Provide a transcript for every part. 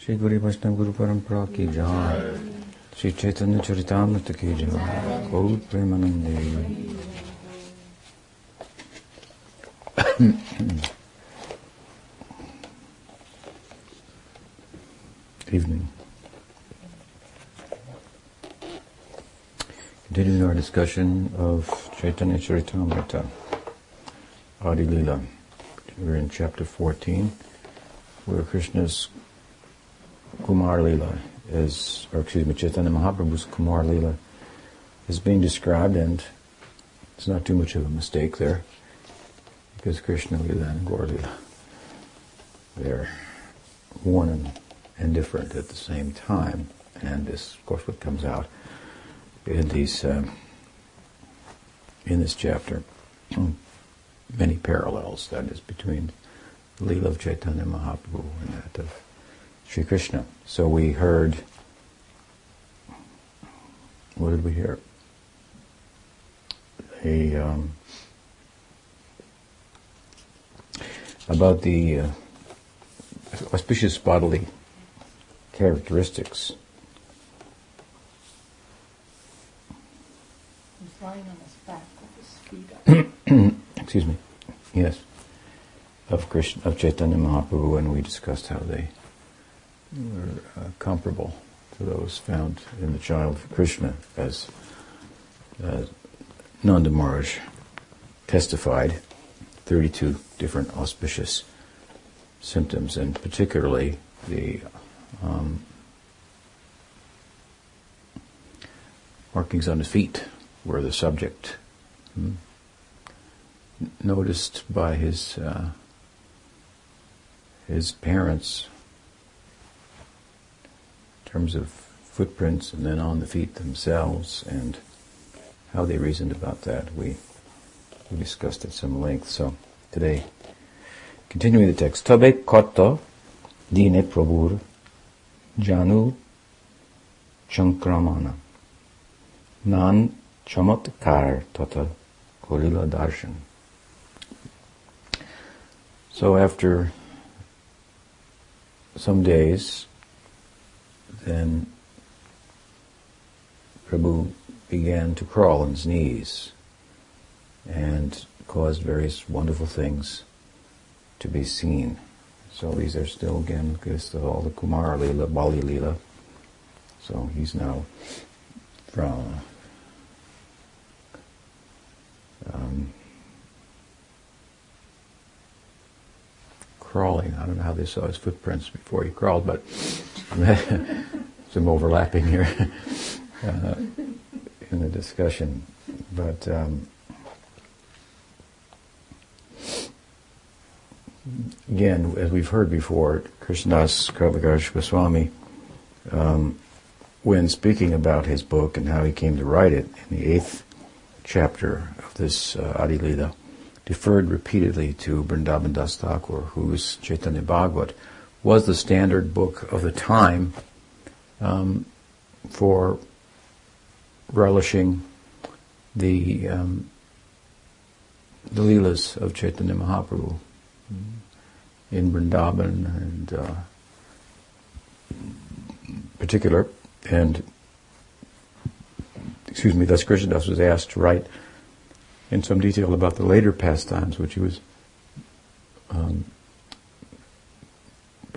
श्री गुरु वैष्णव गुरु परंपरा की जय श्री चैतन्य चरितामृत की जय गौर प्रेमानंदे Evening. Continuing our discussion of Chaitanya Charitamrita, Adi Lila. We're in chapter 14, where Krishna's Kumar Lila is, or excuse me, Chaitanya Mahaprabhu's Kumar Lila is being described, and it's not too much of a mistake there, because Krishna Lila and Gaur Lila, they're one and, different at the same time, and this, of course, what comes out in these um, in this chapter. Many parallels, that is, between the Leela of Chaitanya Mahaprabhu and that of Sri Krishna. So we heard, what did we hear? A, um, about the uh, auspicious bodily characteristics. He's lying on his back with his feet up. Excuse me. Yes. Of Krishna, of Chaitanya Mahaprabhu, and we discussed how they were uh, comparable to those found in the child Krishna, as uh, Nanda Maharaj testified. Thirty-two different auspicious symptoms, and particularly the um, markings on his feet were the subject. Hmm? Noticed by his uh, his parents terms of footprints and then on the feet themselves and how they reasoned about that. We we discussed at some length. So today, continuing the text, Tabe Koto dine prabhur janu chankramana nan chamatkar tata kolila darshan. So after some days, then Prabhu began to crawl on his knees and caused various wonderful things to be seen. So these are still again this all the Kumar Lila, Balya Lila. So he's now from um, crawling. I don't know how they saw his footprints before he crawled, but some overlapping here uh, in the discussion. But um, again, as we've heard before, Krishnadas Kaviraj Goswami, um, when speaking about his book and how he came to write it in the eighth chapter of this uh, Adi Lila, deferred repeatedly to Vrindavan Das Thakur, whose Chaitanya Bhagavat was the standard book of the time um, for relishing the um, the Leelas of Chaitanya Mahaprabhu in Vrindavan and uh, particular and excuse me, thus Krishnadas was asked to write in some detail about the later pastimes, which he was um,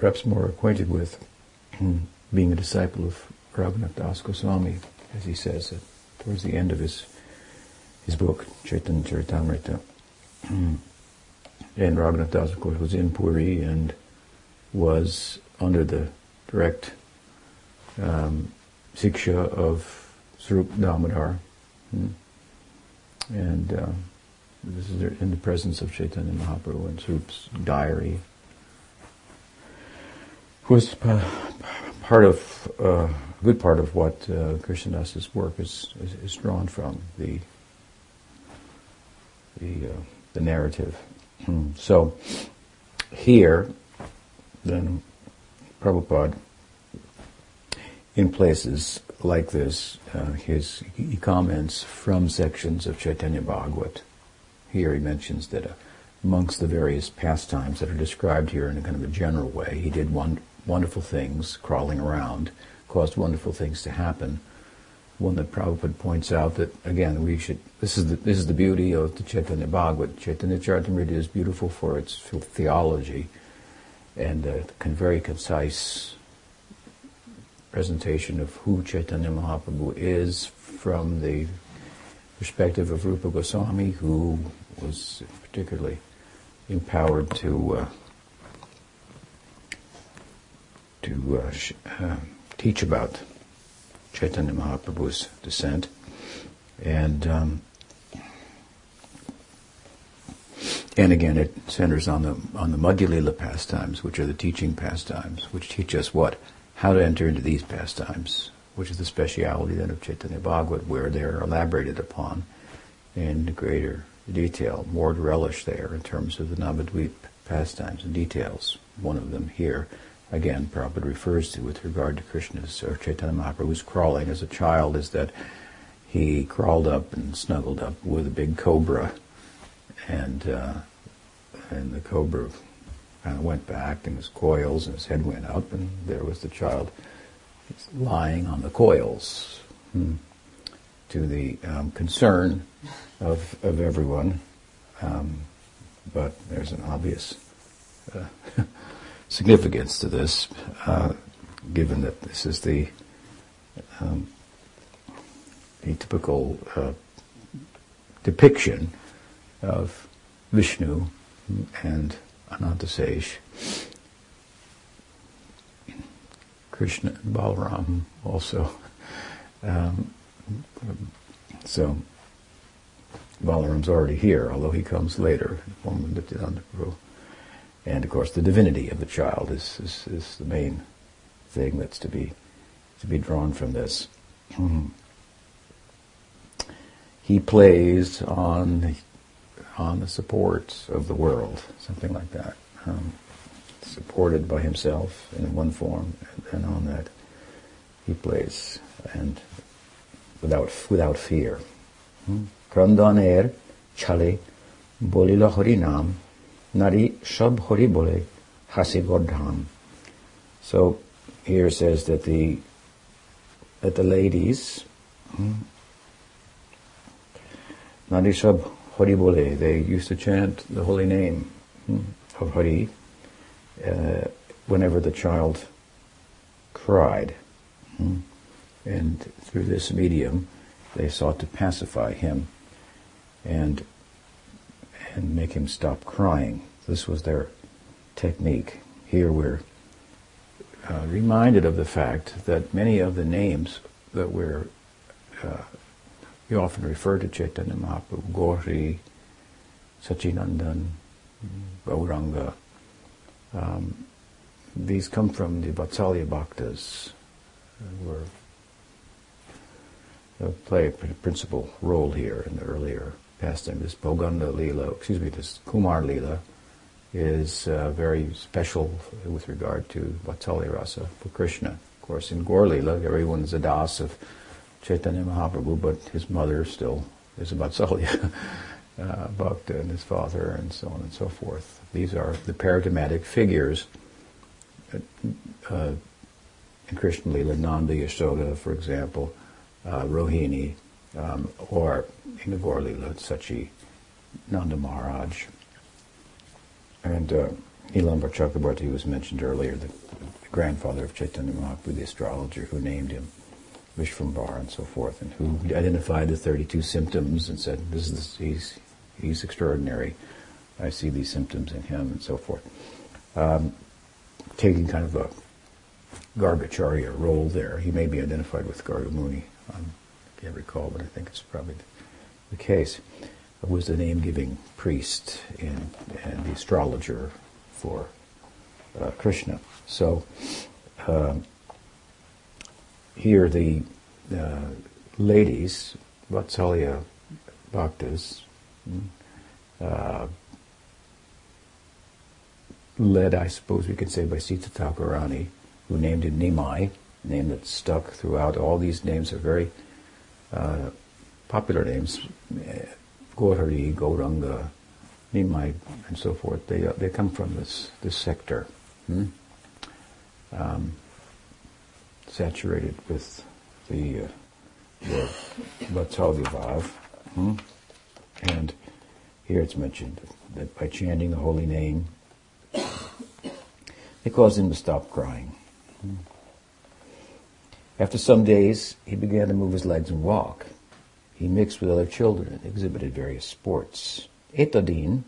perhaps more acquainted with, being a disciple of Raghunath Das Goswami, as he says towards the end of his his book, Chaitanya Charitamrita. and Raghunath Das, of course, was in Puri and was under the direct um, siksha of Swarup Damodar. Hmm. And uh, this is in the presence of Chaitanya Mahaprabhu and Swarup's diary. Was part of uh, a good part of what uh, Krishnadas's work is, is, is drawn from the the uh, the narrative. so here, then Prabhupada, in places like this, uh, his, he comments from sections of Chaitanya Bhagavat. Here he mentions that uh, amongst the various pastimes that are described here in a kind of a general way, he did one wonderful things crawling around, caused wonderful things to happen. One that Prabhupada points out that again we should. This is the this is the beauty of the Chaitanya Bhagavat. Chaitanya Charitamrita is beautiful for its theology and a very concise presentation of who Chaitanya Mahaprabhu is from the perspective of Rupa Goswami, who was particularly empowered to uh, to uh, uh, teach about Chaitanya Mahaprabhu's descent, and um, and again it centers on the on the Madhya pastimes, which are the teaching pastimes, which teach us what how to enter into these pastimes, which is the speciality then of Chaitanya Bhagavat, where they're elaborated upon in greater detail, more relish there in terms of the Navadvip pastimes and details. One of them here, again, Prabhupada refers to with regard to Krishna's or Chaitanya Mahaprabhu's crawling as a child is that he crawled up and snuggled up with a big cobra, and uh, and the cobra kind of went back in his coils, and his head went up, and there was the child lying on the coils. Hmm. To the um, concern of, of everyone, um, but there's an obvious uh, significance to this, uh, given that this is the um, the typical uh, depiction of Vishnu and Anantasesh, Krishna and Balaram also. Um, so Balaram's already here, although he comes later, and of course, the divinity of the child is, is, is the main thing that's to be, to be drawn from this. He plays on, on the supports of the world, something like that. Um, supported by himself in one form, and on that he plays, and without without fear. Hmm? Krandaner chale bolilahori nam Nari Shab Horibole Hasigodham. So here says that the that the ladies hmm, Nari Shab Horibole, they used to chant the holy name hmm, of Hari uh, whenever the child cried. Hmm. And through this medium, they sought to pacify him. And and make him stop crying. This was their technique. Here we're uh, reminded of the fact that many of the names that we're uh, we often refer to Chaitanya Mahaprabhu, Gauri, Sachinandan, Gauranga. Um, these come from the Vatsalya Bhaktas, who uh, play a principal role here in the earlier pastime, this Boganda Leela, excuse me, this Kumar Leela, is uh, very special with regard to Vatsalya Rasa for Krishna. Of course, in Gaur Leela, everyone's a das of Chaitanya Mahaprabhu, but his mother still is a Vatsalya uh, Bhakta and his father, and so on and so forth. These are the paradigmatic figures uh, in Krishna Leela, Nanda Yashoda, for example, uh, Rohini, um, or in the Gaur Lila, Sachi Nanda Maharaj. And uh, was mentioned earlier, the, the, grandfather of Chaitanya Mahaprabhu, the astrologer who named him Vishvambar and so forth, and who identified the 32 symptoms and said, this is, he's, he's extraordinary. I see these symptoms in him and so forth. Um, taking kind of a Gargacharya role there. He may be identified with Gargamuni. Um, can't recall, but I think it's probably the case, was the name-giving priest and, and the astrologer for uh, Krishna. So um, here the uh, ladies, Vatsalya Bhaktas, uh, led, I suppose we could say, by Sita Thakurani, who named him Nimai, name that stuck throughout. All these names are very popular names, Gaurhari, Gauranga, Nimai, and so forth, they, uh, they come from this, this sector. Hmm? um, saturated with the, uh, the. Hmm? And here it's mentioned that by chanting the holy name, it caused him to stop crying. Hmm? After some days, he began to move his legs and walk. He mixed with other children and exhibited various sports. Etadin,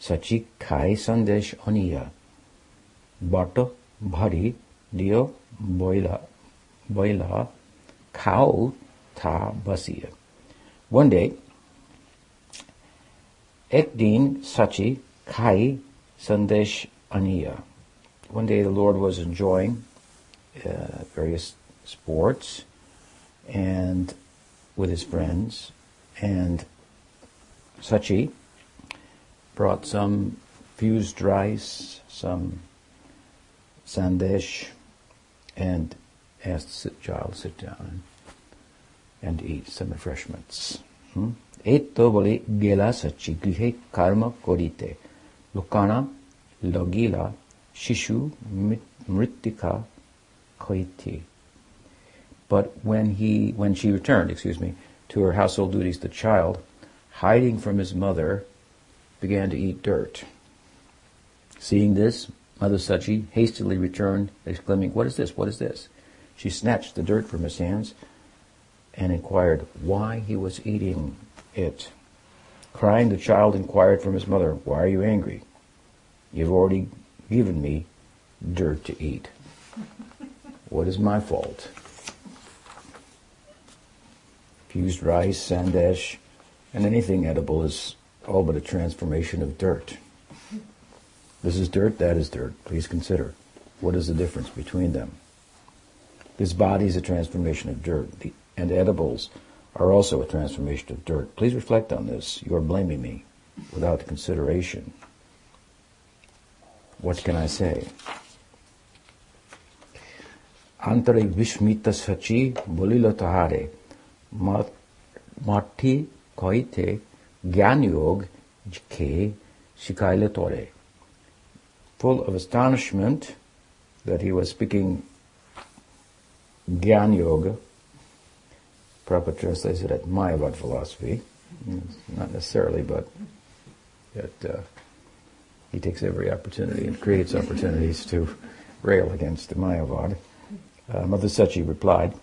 sachi kai sandesh oniya, bato bhari dio boila boila cow ta basia. One day, Ekdin Sachi Kai Sandesh Aniya. One day the Lord was enjoying uh, various sports and with his friends and Sachi brought some fused rice, some sandesh, and asked the child to sit down and, eat some refreshments. Hmm? Etto bole gela sachi grihe karma korite lokana logila shishu mritika koiti. But when he, when she returned, excuse me, to her household duties, the child, hiding from his mother, began to eat dirt. Seeing this, Mother Suchi hastily returned, exclaiming, What is this? What is this? She snatched the dirt from his hands and inquired why he was eating it. Crying, the child inquired from his mother, Why are you angry? You've already given me dirt to eat. What is my fault? Fused rice, sandesh, and anything edible is all but a transformation of dirt. This is dirt, that is dirt. Please consider what is the difference between them. This body is a transformation of dirt, and edibles are also a transformation of dirt. Please reflect on this. You are blaming me without consideration. What can I say? Antare vishmita sachi bolilo tahare Marti koite Gyan Yog ke Shikaile Tore. Full of astonishment that he was speaking Gyan Yoga, Prabhupada translates it Mayavad philosophy. Not necessarily, but it, uh, he takes every opportunity and creates opportunities to rail against the Mayavad. Uh, Mother Sachi replied,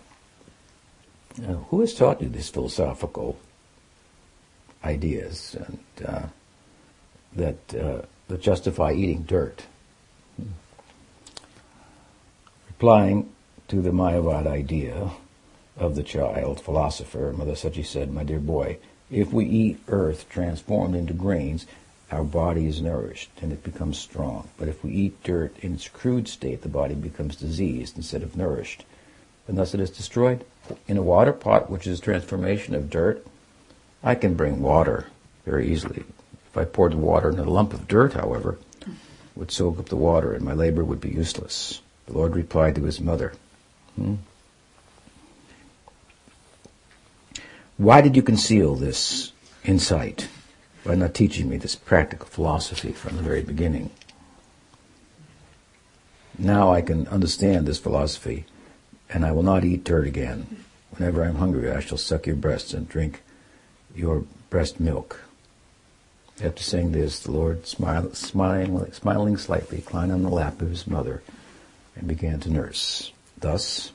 uh, who has taught you these philosophical ideas and uh, that uh, that justify eating dirt? Replying to the Mayavad idea of the child philosopher, Mother Sachi said, "My dear boy, if we eat earth transformed into grains, our body is nourished and it becomes strong. But if we eat dirt in its crude state, the body becomes diseased instead of nourished, thus it is destroyed." in a water pot, which is transformation of dirt, I can bring water very easily. If I poured water in a lump of dirt, however, would soak up the water and my labor would be useless. The Lord replied to his mother, hmm? Why did you conceal this insight by not teaching me this practical philosophy from the very beginning? Now I can understand this philosophy and I will not eat dirt again. Whenever I'm hungry, I shall suck your breasts and drink your breast milk. After saying this, the Lord, smile, smiling, smiling slightly, climbed on the lap of his mother and began to nurse. Thus,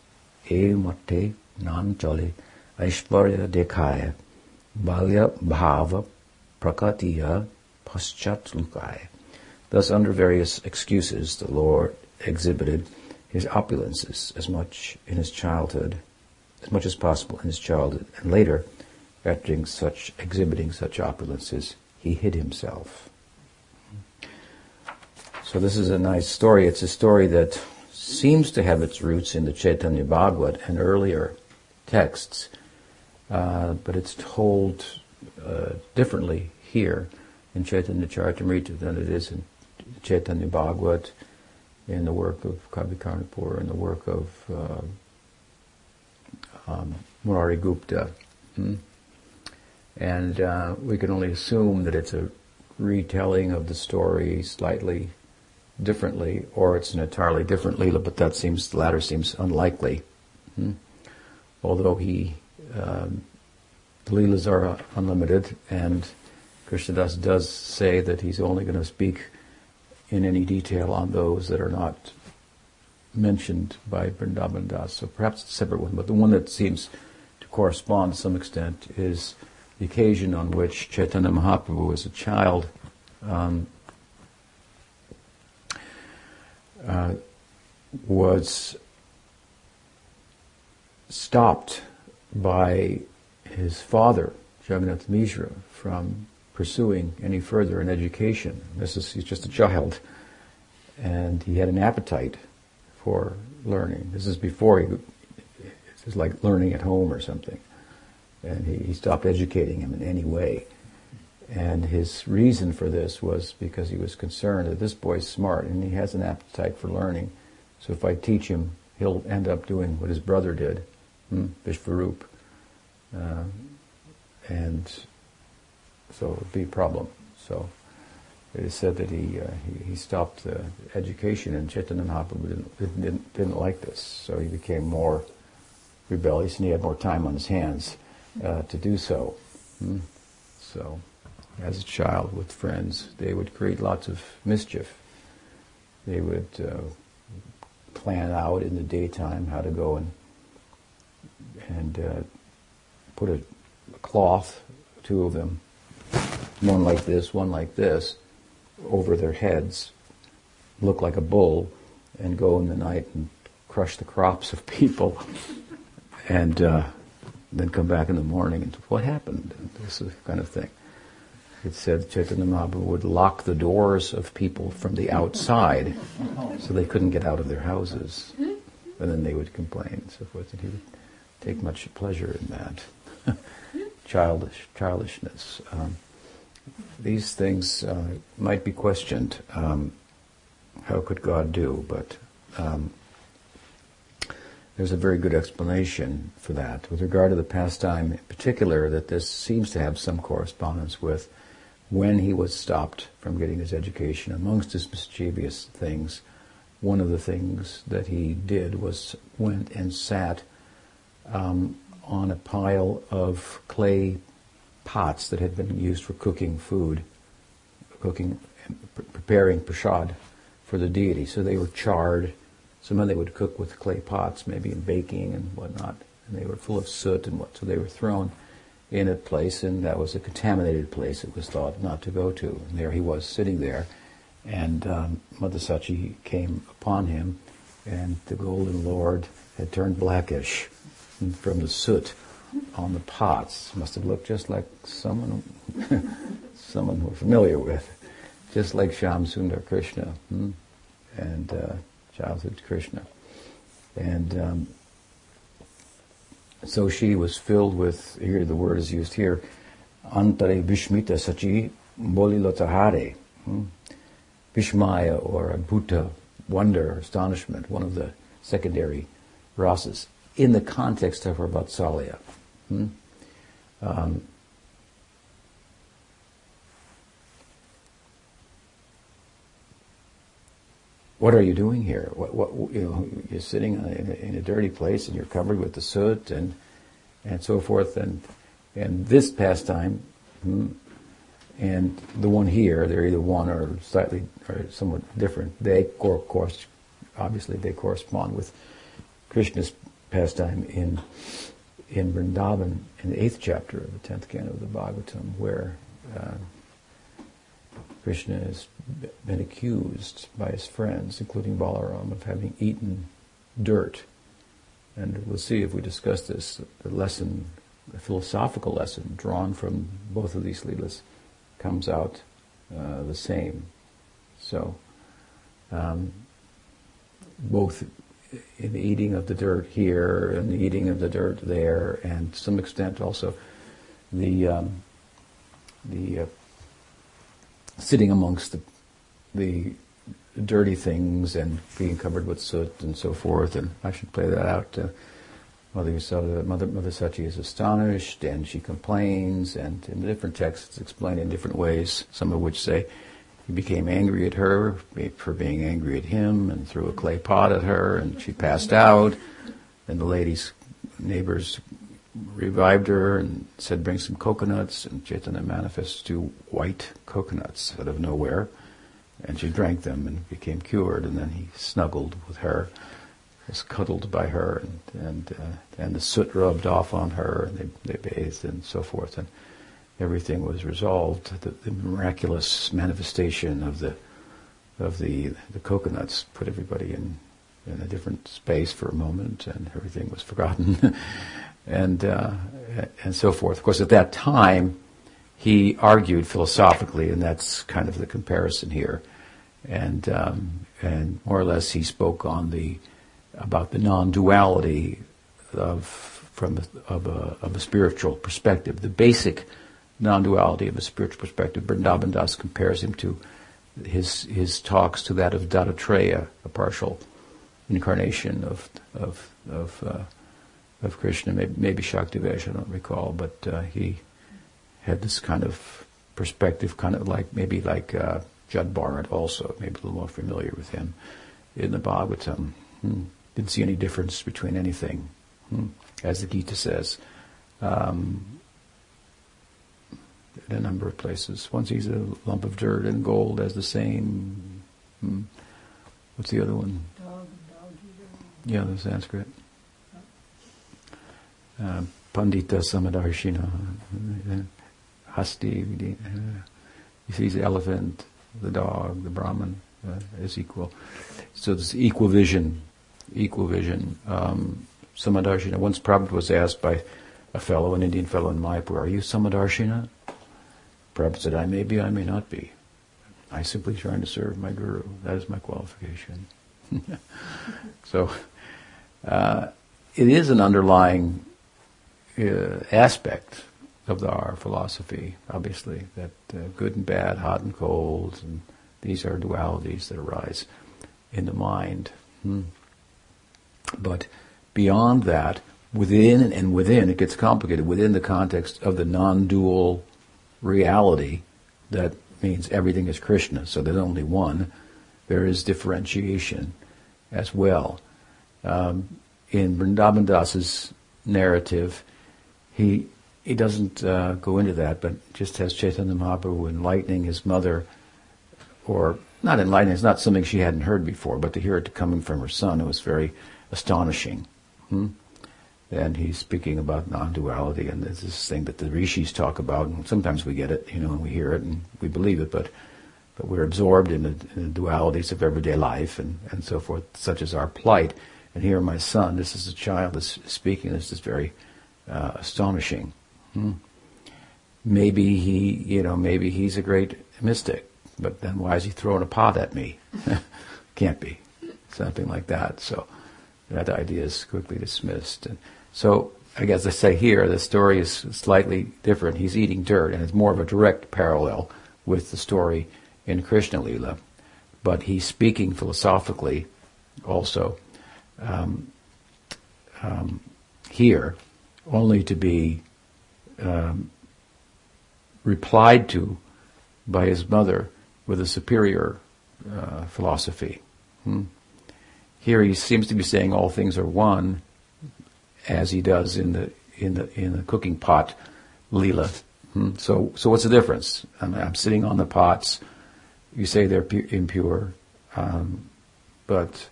e mate nan chale aishvarya dekhaya balya bhava prakatiya paschat lukaya. Thus, under various excuses, the Lord exhibited his opulences as much in his childhood, as much as possible in his childhood, and later, after such exhibiting such opulences, he hid himself. So this is a nice story. It's a story that seems to have its roots in the Chaitanya Bhagavat and earlier texts, uh, but it's told uh, differently here in Chaitanya Charitamrita than it is in Chaitanya Bhagavat in the work of Kavi Karnapur and the work of uh, um, Murari Gupta. Hmm? And uh, we can only assume that it's a retelling of the story, slightly differently, or it's an entirely different lila, but that seems the latter seems unlikely. Hmm? Although he, um, the leelas are unlimited, and Krishnadas does say that he's only going to speak in any detail on those that are not mentioned by Vrindavan Das. So perhaps a separate one, but the one that seems to correspond to some extent is the occasion on which Chaitanya Mahaprabhu, as a child, um, uh, was stopped by his father, Jagannath Mishra, from pursuing any further in education. This is he's just a child, and he had an appetite for learning. This is before he. This is like learning at home or something, and he, he stopped educating him in any way. And his reason for this was because he was concerned that this boy's smart and he has an appetite for learning. So if I teach him, he'll end up doing what his brother did, hmm. Uh, and so it would be a problem. So it is said that he, uh, he, he, stopped uh, education and Mahaprabhu didn't, didn't, didn't, like this. So he became more rebellious and he had more time on his hands uh, to do so. Hmm. So as a child with friends, they would create lots of mischief. They would uh, plan out in the daytime how to go and and uh, put a cloth, two of them, one like this, one like this, over their heads, look like a bull, and go in the night and crush the crops of people, and uh, then come back in the morning and what happened? This is kind of thing it said Chaitanya Mahaprabhu would lock the doors of people from the outside so they couldn't get out of their houses. And then they would complain and so forth. And he would take much pleasure in that. Childish, childishness. Um, these things uh, might be questioned. Um, how could God do? But um, there's a very good explanation for that. With regard to the pastime in particular, that this seems to have some correspondence with when he was stopped from getting his education, amongst his mischievous things, one of the things that he did was went and sat um, on a pile of clay pots that had been used for cooking food, cooking, preparing prasad for the deity. So they were charred. Some of them they would cook with clay pots, maybe in baking and whatnot, and they were full of soot and what. So they were thrown in a place, and that was a contaminated place. It was thought not to go to. And there he was sitting there, and um, Mother Sachi came upon him, and the Golden Lord had turned blackish from the soot on the pots. Must have looked just like someone, someone we're familiar with, just like Sham Sundar Krishna, hmm? and uh, childhood Krishna, and. Um, so she was filled with, here the word is used here, antare vishmita sachi bolilotahare. Hmm? Vishmaya or adbhuta, wonder, astonishment, one of the secondary rasas, in the context of her vatsalya. Hmm? Um, what are you doing here? What, what, you know, you're sitting in a, in a, dirty place and you're covered with the soot and and so forth. And and this pastime, hmm, and the one here, they're either one or slightly or somewhat different. They, of course, obviously, they correspond with Krishna's pastime in in Vrindavan in the eighth chapter of the tenth canto of the Bhagavatam, where. Uh, Krishna has been accused by his friends, including Balaram, of having eaten dirt. And we'll see if we discuss this, the lesson, the philosophical lesson drawn from both of these leelas comes out uh, the same. So, um, both the eating of the dirt here and the eating of the dirt there, and to some extent also the um, the uh, sitting amongst the, the dirty things and being covered with soot and so forth. And I should play that out. Uh, Mother Yasoda, Mother, Mother Sachi is astonished and she complains, and in the different texts it's explained in different ways, some of which say he became angry at her for being angry at him and threw a clay pot at her and she passed out. And the lady's neighbors revived her and said, bring some coconuts. And Chaitanya manifests two white coconuts out of nowhere. And she drank them and became cured. And then he snuggled with her, was cuddled by her, and and, uh, and the soot rubbed off on her, and they, they bathed and so forth. And everything was resolved. The, the miraculous manifestation of the of the the coconuts put everybody in in a different space for a moment, and everything was forgotten, and uh, and so forth. Of course, at that time, he argued philosophically, and that's kind of the comparison here, and um, and more or less he spoke on the about the non-duality of from a, of a of a spiritual perspective, the basic non-duality of a spiritual perspective. Vrindavan Das compares him to his his talks to that of Dattatreya, a partial incarnation of of of, uh, of Krishna. Maybe, maybe Shaktivesh, I don't recall, but uh, he had this kind of perspective, kind of like maybe like uh, Jud Bharat also, maybe a little more familiar with him in the Bhagavatam. Hmm. Didn't see any difference between anything, hmm. as the Gita says. Um, in a number of places. One sees a lump of dirt and gold as the same. Hmm. What's the other one? Dog, dog yeah, the Sanskrit. Uh, Pandita Samadarshina. Hasti. Uh, he sees the elephant, the dog, the Brahman uh, as equal. So this equal vision, equal vision. Um, Samadarshina. Once Prabhupada was asked by a fellow, an Indian fellow in Mayapur, are you Samadarshina? Prabhupada said, I may be, I may not be. I simply trying to serve my guru. That is my qualification. so uh, it is an underlying uh, aspect of the, our philosophy, obviously, that uh, good and bad, hot and cold, and these are dualities that arise in the mind. Hmm. But beyond that, within and within, it gets complicated, within the context of the non-dual reality that means everything is Krishna, so there's only one, there is differentiation as well. Um, in Vrindavan Das's narrative, he he doesn't uh, go into that, but just has Chaitanya Mahaprabhu enlightening his mother, or not enlightening, it's not something she hadn't heard before, but to hear it coming from her son, it was very astonishing. Hmm? And he's speaking about non-duality and there's this thing that the rishis talk about and sometimes we get it you know and we hear it and we believe it but but we're absorbed in the, in the dualities of everyday life and, and so forth such as our plight. And here my son this is a child that's speaking this is very uh, astonishing. Hmm. maybe he you know maybe he's a great mystic but then why is he throwing a pot at me? Can't be. Something like that. So that idea is quickly dismissed. And so I guess I say here, the story is slightly different. He's eating dirt, and it's more of a direct parallel with the story in Krishna Lila. But he's speaking philosophically also um, um, here, only to be um, replied to by his mother with a superior uh, philosophy. Hmm? Here he seems to be saying all things are one, as he does in the in the in the cooking pot lila. Hmm? So so what's the difference? I'm, I'm, sitting on the pots. You say they're pu- impure, um, but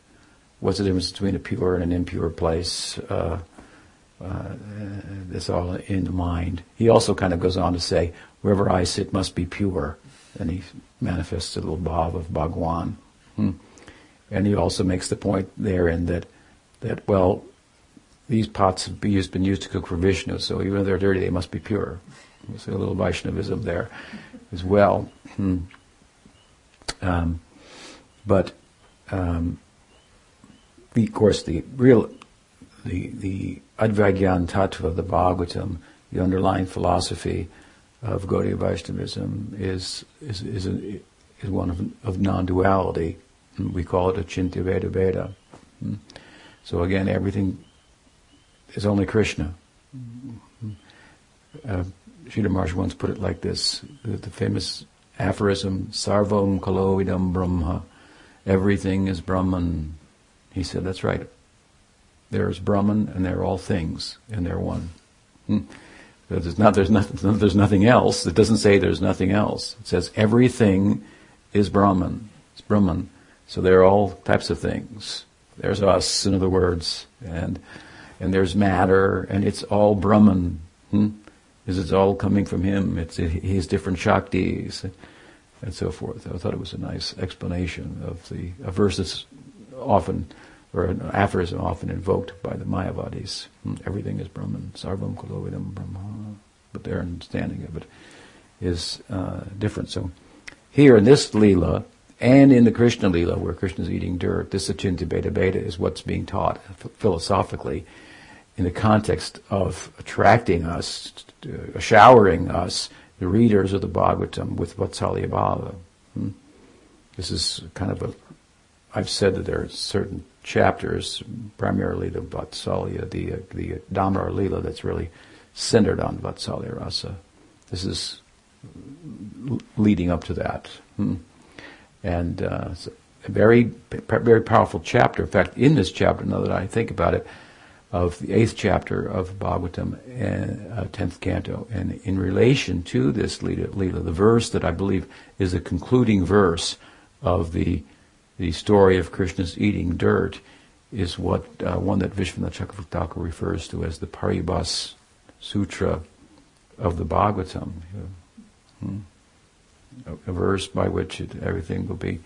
what's the difference between a pure and an impure place? Uh, uh, all in the mind. He also kind of goes on to say, wherever I sit must be pure. And he manifests a little bhav of Bhagwan. Hmm. And he also makes the point therein that, that, well, these pots have been used, been used to cook for Vishnu, so even if they're dirty, they must be pure. There's a little Vaishnavism there as well. Hmm. Um, but um, the, of course, the real, the the Advaigyan Tattva, the Bhagavatam, the underlying philosophy of Gaudiya Vaishnavism is is is, a, is one of, of non-duality. We call it Achintya Bheda Abheda. Hmm. So again, everything is only Krishna. Uh, Sridhar Maharaj once put it like this: the, the famous aphorism, sarvam khalv idam brahma, everything is Brahman. He said, that's right. There is Brahman and there are all things and they're one. Hmm. There's, not, there's, nothing, there's nothing else. It doesn't say there's nothing else. It says everything is Brahman. It's Brahman. So there are all types of things. There's us, in other words, and and there's matter, and it's all Brahman. Hmm? Is it's all coming from him? It's his different shaktis, and so forth. I thought it was a nice explanation of the a verse that's often or an aphorism often invoked by the Mayavadis. Hmm? Everything is Brahman, sarvam khalv idam Brahma, but their understanding of it is uh, different. So here in this lila, and in the Krishna lila, where Krishna is eating dirt, this Achintya Bheda Abheda is what's being taught philosophically in the context of attracting us, uh, showering us, the readers of the Bhagavatam, with Vatsalya Bhava. Hmm? This is kind of a, I've said that there are certain chapters, primarily the Vatsalya, the, uh, the Damodar Lila, that's really centered on Vatsalya Rasa. This is leading up to that. Hmm? And uh, a very, very powerful chapter. In fact, in this chapter, now that I think about it, of the eighth chapter of Bhagavatam, and, uh, tenth canto, and in relation to this Lila, Lila, the verse that I believe is the concluding verse of the the story of Krishna's eating dirt is what uh, one that Vishwanath Chakravarti refers to as the Paribhas Sutra of the Bhagavatam. Hmm. A, a, verse by which it, everything will be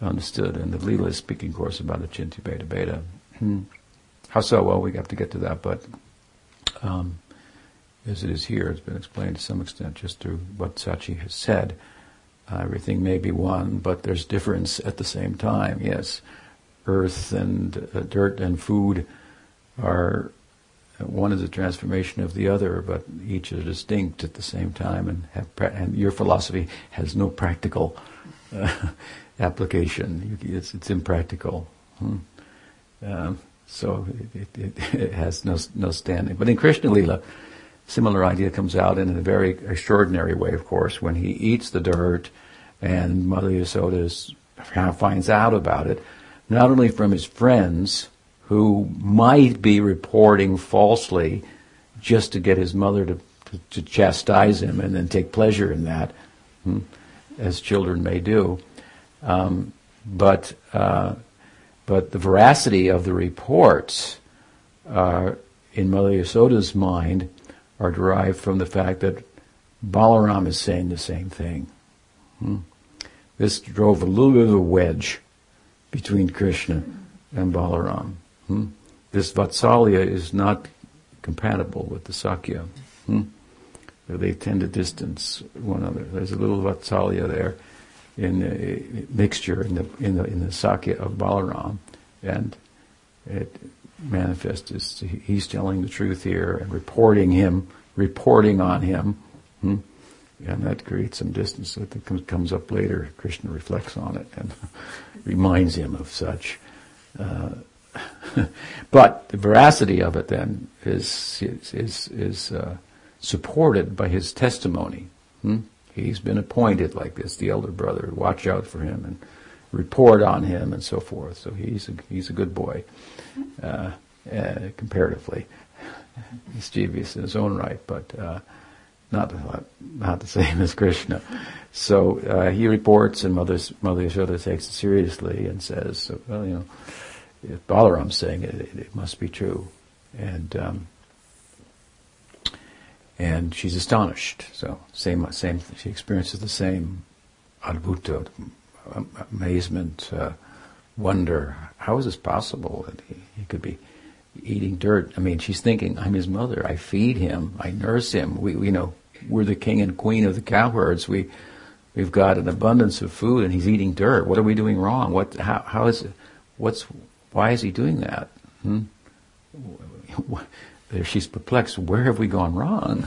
understood. And the Leela is speaking, of course, about the Chinti Beta Beta. How so? Well, we have to get to that, but um, as it is here, it's been explained to some extent just through what Sachi has said. Uh, everything may be one, but there's difference at the same time. Yes, earth and uh, dirt and food are one is a transformation of the other, but each is distinct at the same time, and have pra- and your philosophy has no practical uh, application. It's, it's impractical. Hmm. Um, so it, it, it, has no no standing. But in Krishna Lila, similar idea comes out in a very extraordinary way. Of course, when he eats the dirt, and Mother Yasoda of finds out about it, not only from his friends who might be reporting falsely just to get his mother to, to, to chastise him and then take pleasure in that, hmm, as children may do. Um, but uh, but the veracity of the reports uh, in Mother Yasoda's mind are derived from the fact that Balaram is saying the same thing. Hmm. This drove a little bit of a wedge between Krishna and Balaram. Hmm? This Vatsalya is not compatible with the Sakhya. Hmm? They tend to distance one another. There's a little Vatsalya there in the mixture in the in the in the Sakhya of Balaram, and it manifests as he's telling the truth here and reporting him, reporting on him. Hmm? and that creates some distance that comes up later. Krishna reflects on it and reminds him of such. Uh, but the veracity of it then is is is, is uh, supported by his testimony. Hmm? He's been appointed like this, the elder brother. Watch out for him and report on him and so forth. So he's a, he's a good boy, uh, uh comparatively. Mischievous in his own right, but uh, not not the same as Krishna. So uh, he reports, and Mother Mother Yashoda takes it seriously and says, "Well, you know, if Balaram's saying it, it, it must be true," and um, and she's astonished. So same same she experiences the same adbhuta, amazement, uh, wonder. How is this possible that he, he could be eating dirt. I mean, she's thinking, I'm his mother. I feed him. I nurse him. We, you know, we're the king and queen of the cowherds. We, we've got an abundance of food, and he's eating dirt. What are we doing wrong? What, how, how is, what's, why is he doing that? Hmm? She's perplexed. Where have we gone wrong?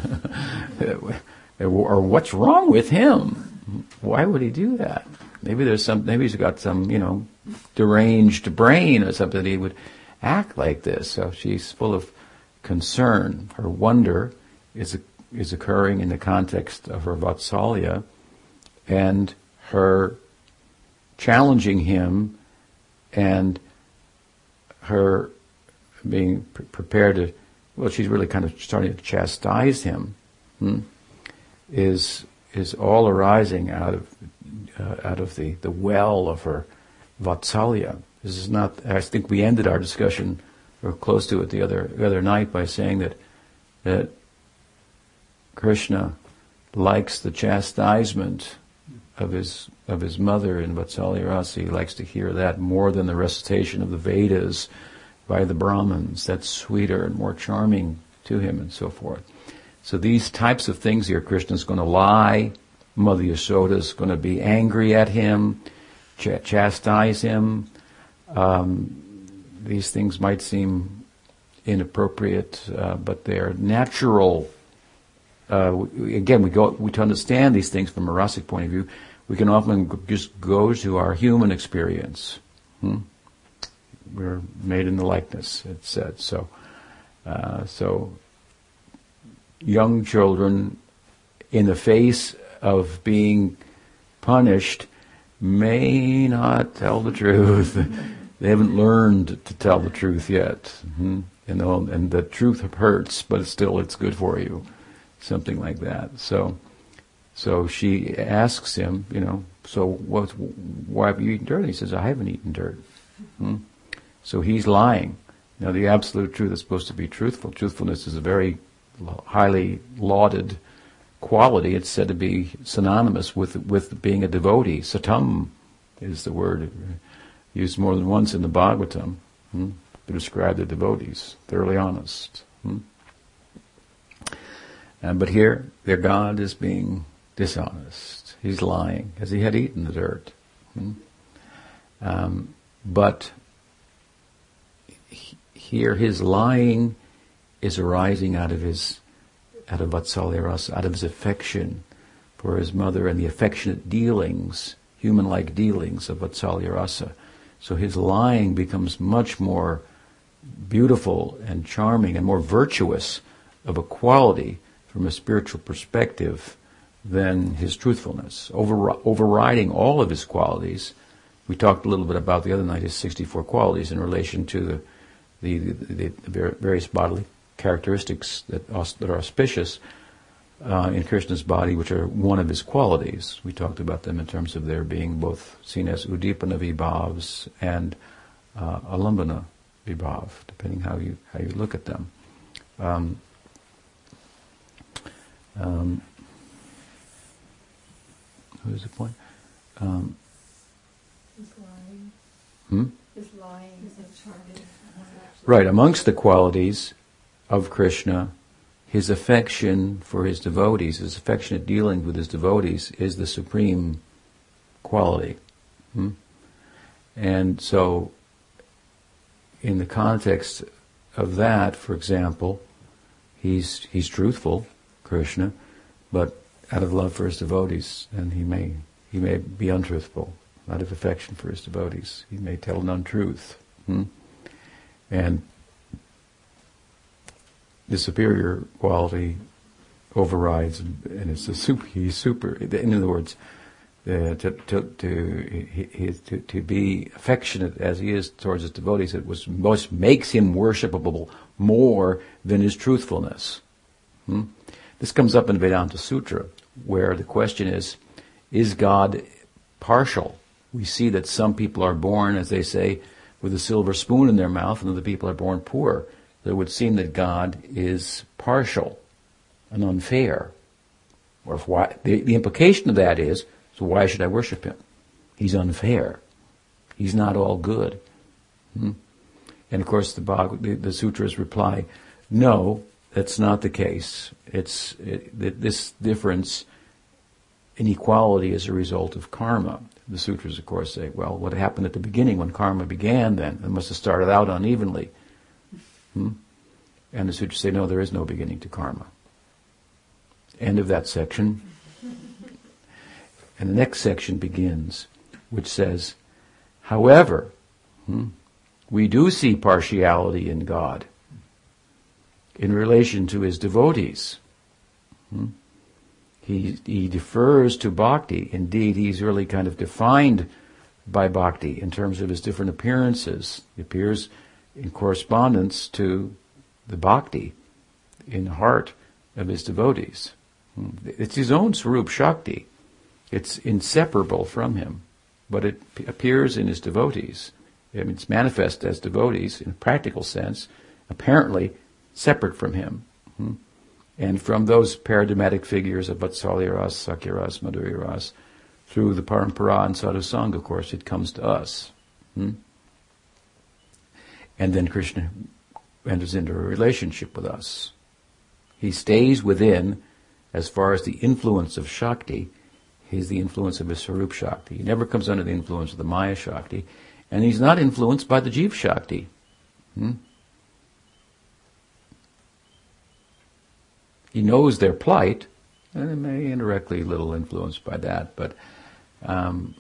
or what's wrong with him? Why would he do that? Maybe there's some. Maybe he's got some, you know, deranged brain or something. That He would act like this. So she's full of concern. Her wonder is is occurring in the context of her Vatsalya, and her challenging him and her being pre- prepared to, well, she's really kind of starting to chastise him, hmm, is is all arising out of uh, out of the, the well of her vatsalya. This is not. I think we ended our discussion or close to it the other the other night by saying that that Krishna likes the chastisement of his of his mother in Vatsalya Rasa. He likes to hear that more than the recitation of the Vedas by the Brahmins. That's sweeter and more charming to him and so forth. So these types of things here, Krishna's going to lie. Mother Yasoda is going to be angry at him, ch- chastise him. Um, these things might seem inappropriate, uh, but they're natural. Uh, we, again, we go we to understand these things from a rasic point of view. We can often just go to our human experience. Hmm? We're made in the likeness, it said. So, uh, so young children, in the face of being punished, may not tell the truth. they haven't learned to tell the truth yet. Mm-hmm. You know, and the truth hurts, but still it's good for you. Something like that. So, so she asks him, you know, so what, why have you eaten dirt? And he says, I haven't eaten dirt. Hmm? So he's lying. Now the absolute truth is supposed to be truthful. Truthfulness is a very highly lauded quality. It's said to be synonymous with with being a devotee. Satam is the word used more than once in the Bhagavatam hmm, to describe the devotees, thoroughly honest. Hmm. Uh, but here, their God is being dishonest. He's lying, as he had eaten the dirt. Hmm. Um, but here, his lying is arising out of his out of Vatsalya out of his affection for his mother and the affectionate dealings, human-like dealings of Vatsalya Rasa. So his lying becomes much more beautiful and charming and more virtuous of a quality from a spiritual perspective than his truthfulness. Over, overriding all of his qualities, we talked a little bit about the other night his 64 qualities in relation to the, the, the, the various bodily characteristics that, that are auspicious uh, in Krishna's body, which are one of his qualities. We talked about them in terms of their being both seen as uddipana vibhavs and uh, alambana vibhav, depending how you how you look at them. Um, um, who's the point? Um, His lying. Hmm? His lying. Charming. Right, amongst the qualities of Krishna, his affection for his devotees, his affectionate dealing with his devotees is the supreme quality. Hmm? And so, in the context of that, for example, he's he's truthful, Krishna, but out of love for his devotees, and he may he may be untruthful, out of affection for his devotees. He may tell an untruth. Hmm? And the superior quality overrides, and it's a super. He's super. In other words, uh, to to to, he, to to be affectionate as he is towards his devotees, it was most makes him worshipable more than his truthfulness. Hmm? This comes up in the Vedanta Sutra, where the question is: Is God partial? We see that some people are born, as they say, with a silver spoon in their mouth, and other people are born poor it would seem that God is partial and unfair. Or if why, the, the implication of that is, so why should I worship him? He's unfair. He's not all good. Hmm? And of course, the, the, the, sutras reply, no, that's not the case. It's it, this difference, inequality, is a result of karma. The sutras, of course, say, well, what happened at the beginning when karma began? Then it must have started out unevenly. Hmm? And the sutras say, no, there is no beginning to karma. End of that section. And the next section begins, which says, however, hmm, we do see partiality in God in relation to his devotees. Hmm? He, he defers to bhakti. Indeed, he's really kind of defined by bhakti in terms of his different appearances. He appears in correspondence to the bhakti in the heart of his devotees. Hmm. It's his own Swarup Shakti. It's inseparable from him, but it appears in his devotees. I mean, it's manifest as devotees in a practical sense, apparently separate from him. Hmm. And from those paradigmatic figures of Vatsalya Ras, Sakhya Ras, Madhurya Ras, through the Parampara and Sadhu Sangha, of course, it comes to us. Hmm? And then Krishna enters into a relationship with us. He stays within, as far as the influence of Shakti, he's the influence of his Swarup Shakti. He never comes under the influence of the Maya Shakti, and he's not influenced by the Jiv Shakti. Hmm? He knows their plight, and it may indirectly a little influenced by that, but um,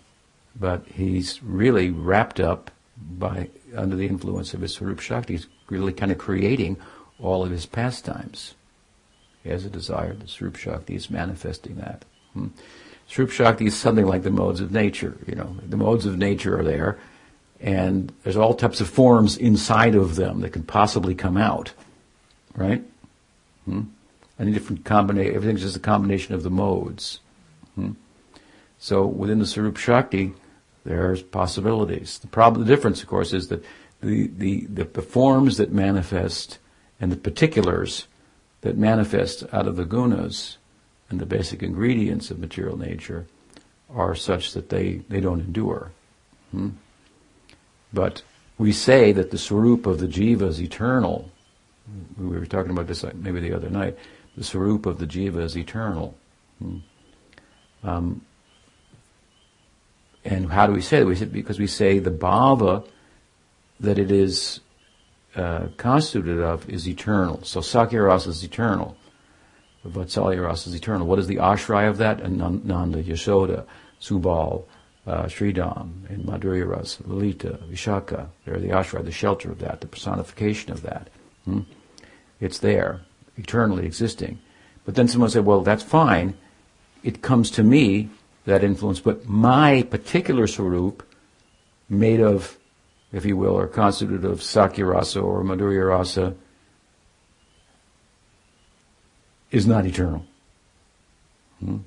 but he's really wrapped up by under the influence of his Swarup Shakti. He's really kind of creating all of his pastimes. He has a desire. The Swarup Shakti is manifesting that. Hmm? Swarup Shakti is something like the modes of nature. You know, the modes of nature are there, and there's all types of forms inside of them that can possibly come out. Right? Hmm? Any different combination, everything's just a combination of the modes. Hmm? So within the Swarup Shakti, there's possibilities. The problem, the difference, of course, is that the, the, the, the forms that manifest and the particulars that manifest out of the gunas and the basic ingredients of material nature are such that they, they don't endure. Hmm? But we say that the swarup of the jiva is eternal. We were talking about this maybe the other night. The swarup of the jiva is eternal. Hmm? Um, and how do we say that? We say because we say the bhava that it is uh, constituted of is eternal. So Sakhya Rasa is eternal. Vatsalya Rasa is eternal. What is the ashraya of that? And Nanda, Yashoda, Subal, uh, Sridham, and Madhurya Rasa, Lalita, Vishaka. They're the ashraya, the shelter of that, the personification of that. Hmm? It's there, eternally existing. But then someone said, well, that's fine. It comes to me that influence, but my particular swarup, made of, if you will, or constituted of Sakhya rasa or Madhurya rasa, is not eternal. Hmm?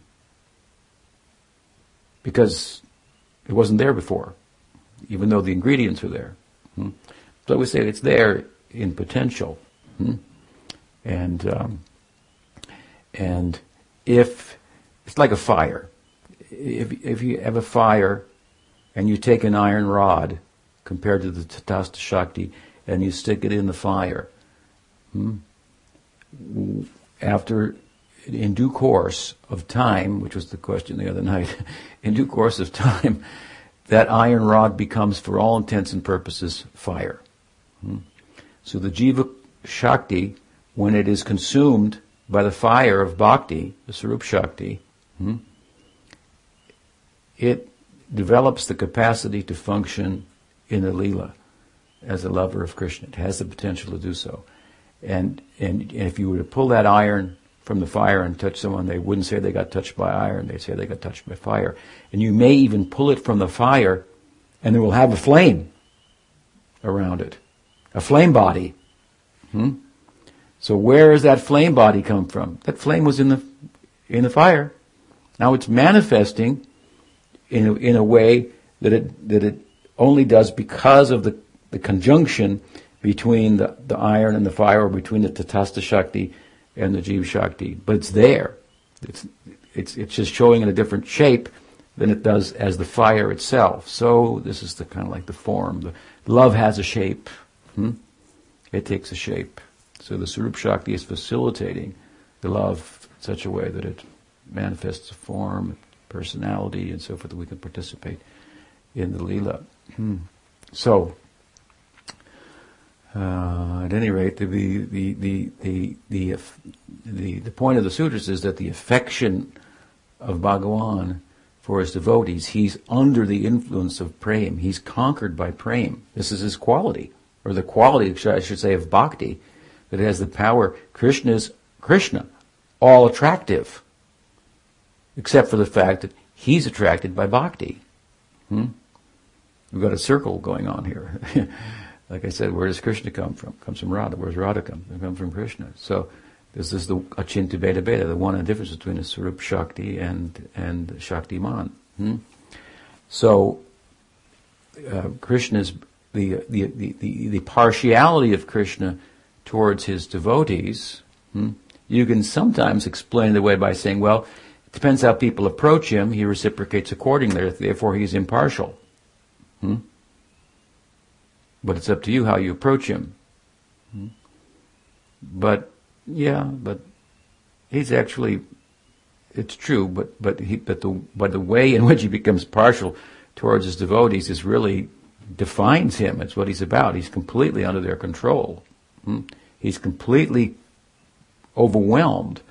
Because it wasn't there before, even though the ingredients were there. Hmm? So we say it's there in potential. Hmm? And, um, and if, it's like a fire if, if you have a fire and you take an iron rod compared to the Tatastha Shakti and you stick it in the fire, hmm, after, in due course of time, which was the question the other night, in due course of time, that iron rod becomes, for all intents and purposes, fire. Hmm. So the Jiva Shakti, when it is consumed by the fire of Bhakti, the Swarup Shakti, hmm, it develops the capacity to function in the lila as a lover of Krishna. It has the potential to do so. And, and, if you were to pull that iron from the fire and touch someone, they wouldn't say they got touched by iron, they'd say they got touched by fire. And you may even pull it from the fire and it will have a flame around it. A flame body. Hmm? So where does that flame body come from? That flame was in the, in the fire. Now it's manifesting in a, in a way that it that it only does because of the, the conjunction between the, the iron and the fire, or between the Tatastha Shakti and the Jiva Shakti. But it's there. It's, it's, it's just showing in a different shape than it does as the fire itself. So this is the kind of like the form. The love has a shape. Hmm? It takes a shape. So the Swarup Shakti is facilitating the love in such a way that it manifests a form, personality and so forth, that we can participate in the Leela. Hmm. So, uh, at any rate, the, the, the, the, the, the, the, point of the sutras is that the affection of Bhagawan for his devotees, he's under the influence of prem. He's conquered by prem. This is his quality, or the quality, I should say, of bhakti, that has the power. Krishna is Krishna, all attractive. except for the fact that he's attracted by bhakti. Hmm? We've got a circle going on here. like I said, where does Krishna come from? Comes from Radha. Where's Radha come? It comes from Krishna. So this is the Achintya Bheda Bheda, the one and difference between the Swarup Shakti and and Shakti Man. Hmm? So uh, Krishna's the, the, the, the, the partiality of Krishna towards his devotees, hmm, you can sometimes explain it away by saying, well, it depends how people approach him, he reciprocates accordingly, therefore he's impartial. Hmm? But it's up to you how you approach him. Hmm? But, yeah, but he's actually, it's true, but, but, he, but, the, but the way in which he becomes partial towards his devotees is really defines him. It's what he's about. He's completely under their control. Hmm? He's completely overwhelmed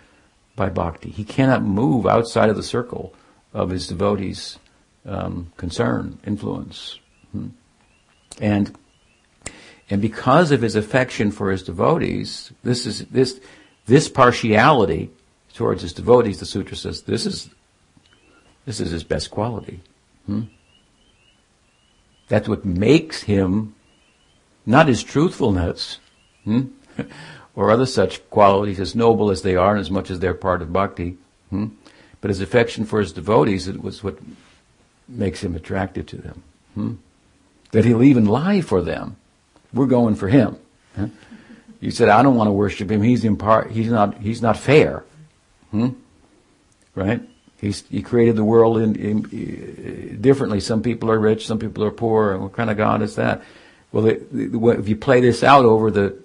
by bhakti. He cannot move outside of the circle of his devotees' um, concern, influence. Hmm? And and because of his affection for his devotees, this is this this partiality towards his devotees, the sutra says this is this is his best quality. Hmm? That's what makes him not his truthfulness hmm? or other such qualities as noble as they are and as much as they're part of bhakti, hmm? but his affection for his devotees it was what makes him attractive to them. Hmm? That he'll even lie for them. We're going for him. You said, I don't want to worship him. He's impar- he's not, he's not fair. Hmm? Right? He's, he created the world in, in, in, differently. Some people are rich, some people are poor. What kind of God is that? Well, if you play this out over the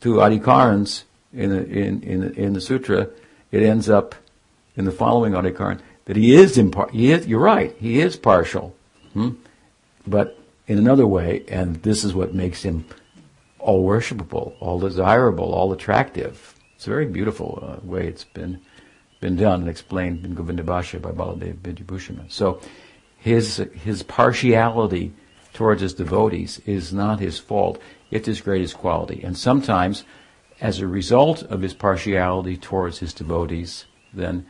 two adhikarans in the, in, in, in the sutra, it ends up in the following adhikaran that he is impar- you're right, he is partial. Hmm? But in another way, and this is what makes him all worshipable, all desirable, all attractive. It's a very beautiful uh, way it's been been done and explained in Govinda Bhashya by Baladev Vidyabhushana. So his, his partiality towards his devotees is not his fault, it's his greatest quality. And sometimes, as a result of his partiality towards his devotees, then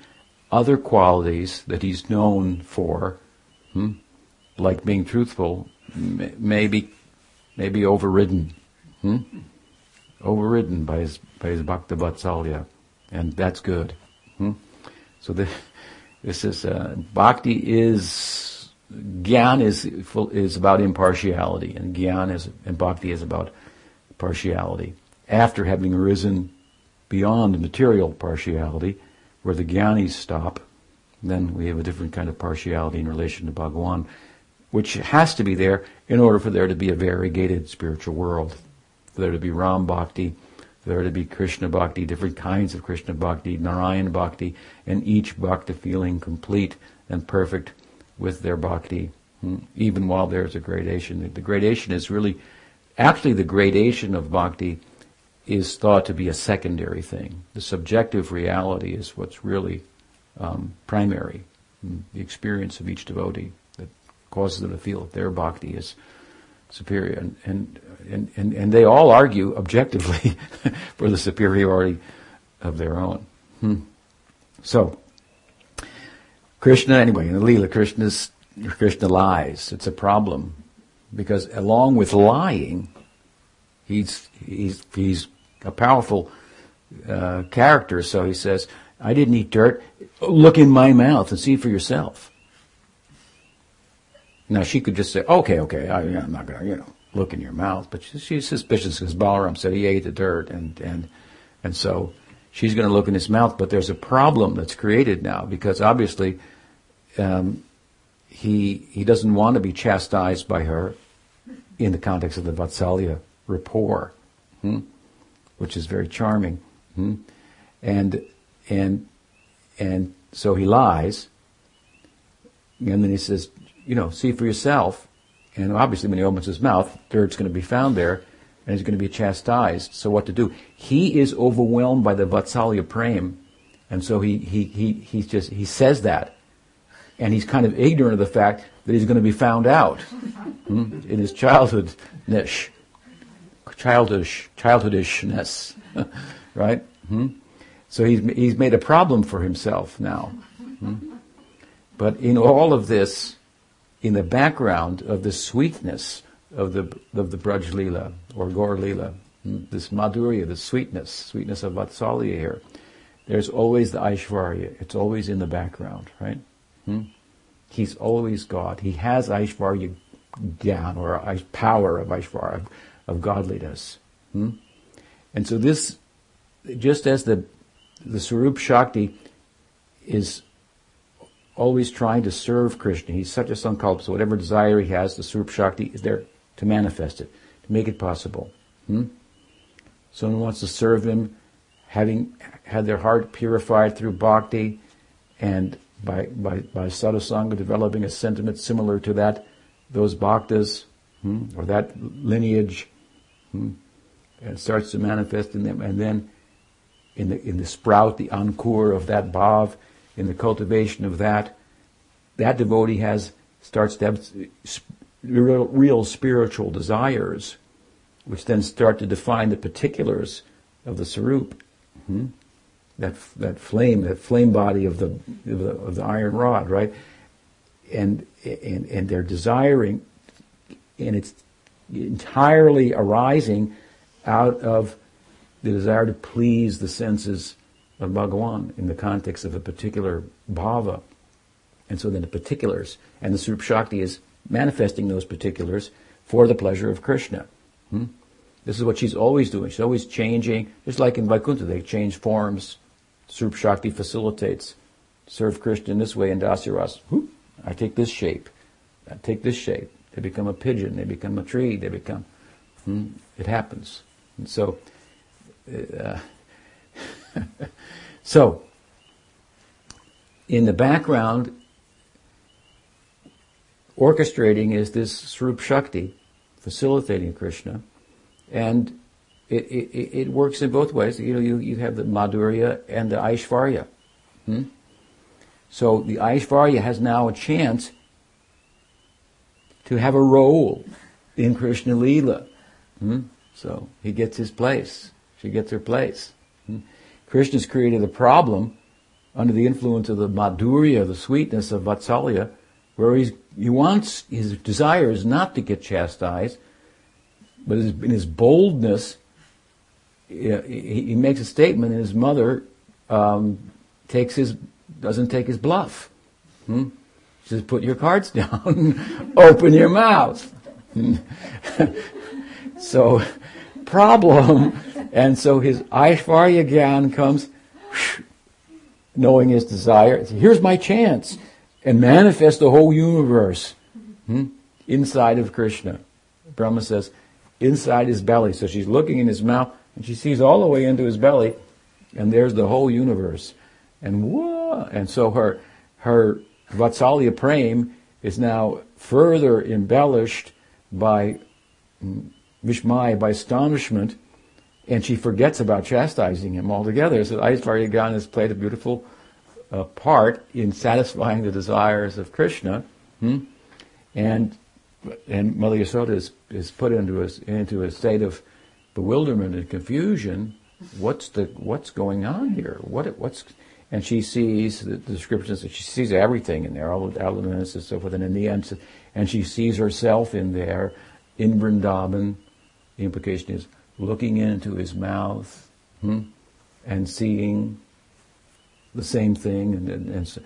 other qualities that he's known for, hmm, like being truthful, may be, may be overridden. Hmm? Overridden by his, by his Bhakta Vatsalya. And that's good. Hmm? So the, this is uh, bhakti is gyan is is about impartiality, and gyan is and bhakti is about partiality. After having arisen beyond material partiality, where the gyanis stop, then we have a different kind of partiality in relation to Bhagawan, which has to be there in order for there to be a variegated spiritual world, for there to be Ram Bhakti, for there to be Krishna Bhakti, different kinds of Krishna Bhakti, Narayan Bhakti, and each Bhakti feeling complete and perfect with their Bhakti, even while there's a gradation. The gradation is really, actually the gradation of Bhakti is thought to be a secondary thing. The subjective reality is what's really um, primary, hmm, the experience of each devotee that causes them to feel that their Bhakti is superior. And, and, and, and, and they all argue objectively for the superiority of their own. Hmm. So, Krishna, anyway, in the Leela, Krishna's, Krishna lies. It's a problem. Because along with lying, he's, he's, he's a powerful uh, character. So he says, I didn't eat dirt. Look in my mouth and see for yourself. Now she could just say, okay, okay, I, am not going to, you know, look in your mouth. But she, she's suspicious because Balaram said he ate the dirt, and and and so she's going to look in his mouth. But there's a problem that's created now because obviously um, he he doesn't want to be chastised by her in the context of the Vatsalya rapport, hmm? which is very charming, hmm? and and and so he lies, and then he says, you know, see for yourself. And obviously, when he opens his mouth, dirt's going to be found there, and he's going to be chastised. So, what to do? He is overwhelmed by the Vatsalya Prem, and so he he he he just he says that, and he's kind of ignorant of the fact that he's going to be found out hmm, in his childhoodness, childish childhoodishness, right? Hmm? So he's he's made a problem for himself now. Hmm? But in all of this, in the background of the sweetness of the of the Braj Lila or Gaur Lila, hmm, this Madhurya, the sweetness, sweetness of Vatsalya here, there's always the Aishvarya. It's always in the background, right? Hmm? He's always God. He has Aishvarya down, or power of Aishvarya, of, of godliness. Hmm? And so this, just as the the Swarup Shakti is always trying to serve Krishna. He's such a sankalpa, so whatever desire he has, the Swarup Shakti is there to manifest it, to make it possible. Hmm? Someone wants to serve him, having had their heart purified through bhakti, and by by by sadhusanga developing a sentiment similar to that, those bhaktas hmm, or that lineage, hmm, and starts to manifest in them, and then in the in the sprout, the ankur of that bhav, in the cultivation of that, that devotee has starts to have real, real spiritual desires, which then start to define the particulars of the swarup. Hmm? That that flame, that flame body of the, of the of the iron rod, right? And and and they're desiring, and it's entirely arising out of the desire to please the senses of Bhagawan in the context of a particular bhava. And so then the particulars, and the Swarup Shakti is manifesting those particulars for the pleasure of Krishna. Hmm? This is what she's always doing. She's always changing, just like in Vaikuntha, they change forms. Swarup Shakti facilitates. Serve Krishna in this way in Dasya Ras. I take this shape. I take this shape. They become a pigeon. They become a tree. They become. Hmm? It happens. And so, uh, so, in the background, orchestrating is this Swarup Shakti, facilitating Krishna, and it, it, it, works in both ways. You know, you, you have the Madhurya and the Aishvarya. Hmm? So the Aishvarya has now a chance to have a role in Krishna Lila. Hmm? So he gets his place. She gets her place. Hmm? Krishna's created a problem under the influence of the madhurya, the sweetness of Vatsalya, where he's, he wants, his desire is not to get chastised, but in his boldness, he, makes a statement, and his mother um, takes his, doesn't take his bluff. Hmm? She says, put your cards down, open your mouth. so, problem and so his Aishvarya Gyan comes, knowing his desire. Here's my chance. And manifest the whole universe hmm, inside of Krishna. Brahma says, inside his belly. So she's looking in his mouth and she sees all the way into his belly and there's the whole universe. And whoa! And so her, her Vatsalya Prem is now further embellished by mm, Vismaya, by astonishment and she forgets about chastising him altogether. So Aishvarya Gyan has played a beautiful uh, part in satisfying the desires of Krishna, hmm? and and Mother Yasoda is, is put into a, into a state of bewilderment and confusion. What's the what's going on here? What what's and she sees the, descriptions. She sees everything in there, all the elements and so forth. And in the end, and she sees herself in there, in Vrindavan. The implication is looking into his mouth hmm, and seeing the same thing, and, and, and, so,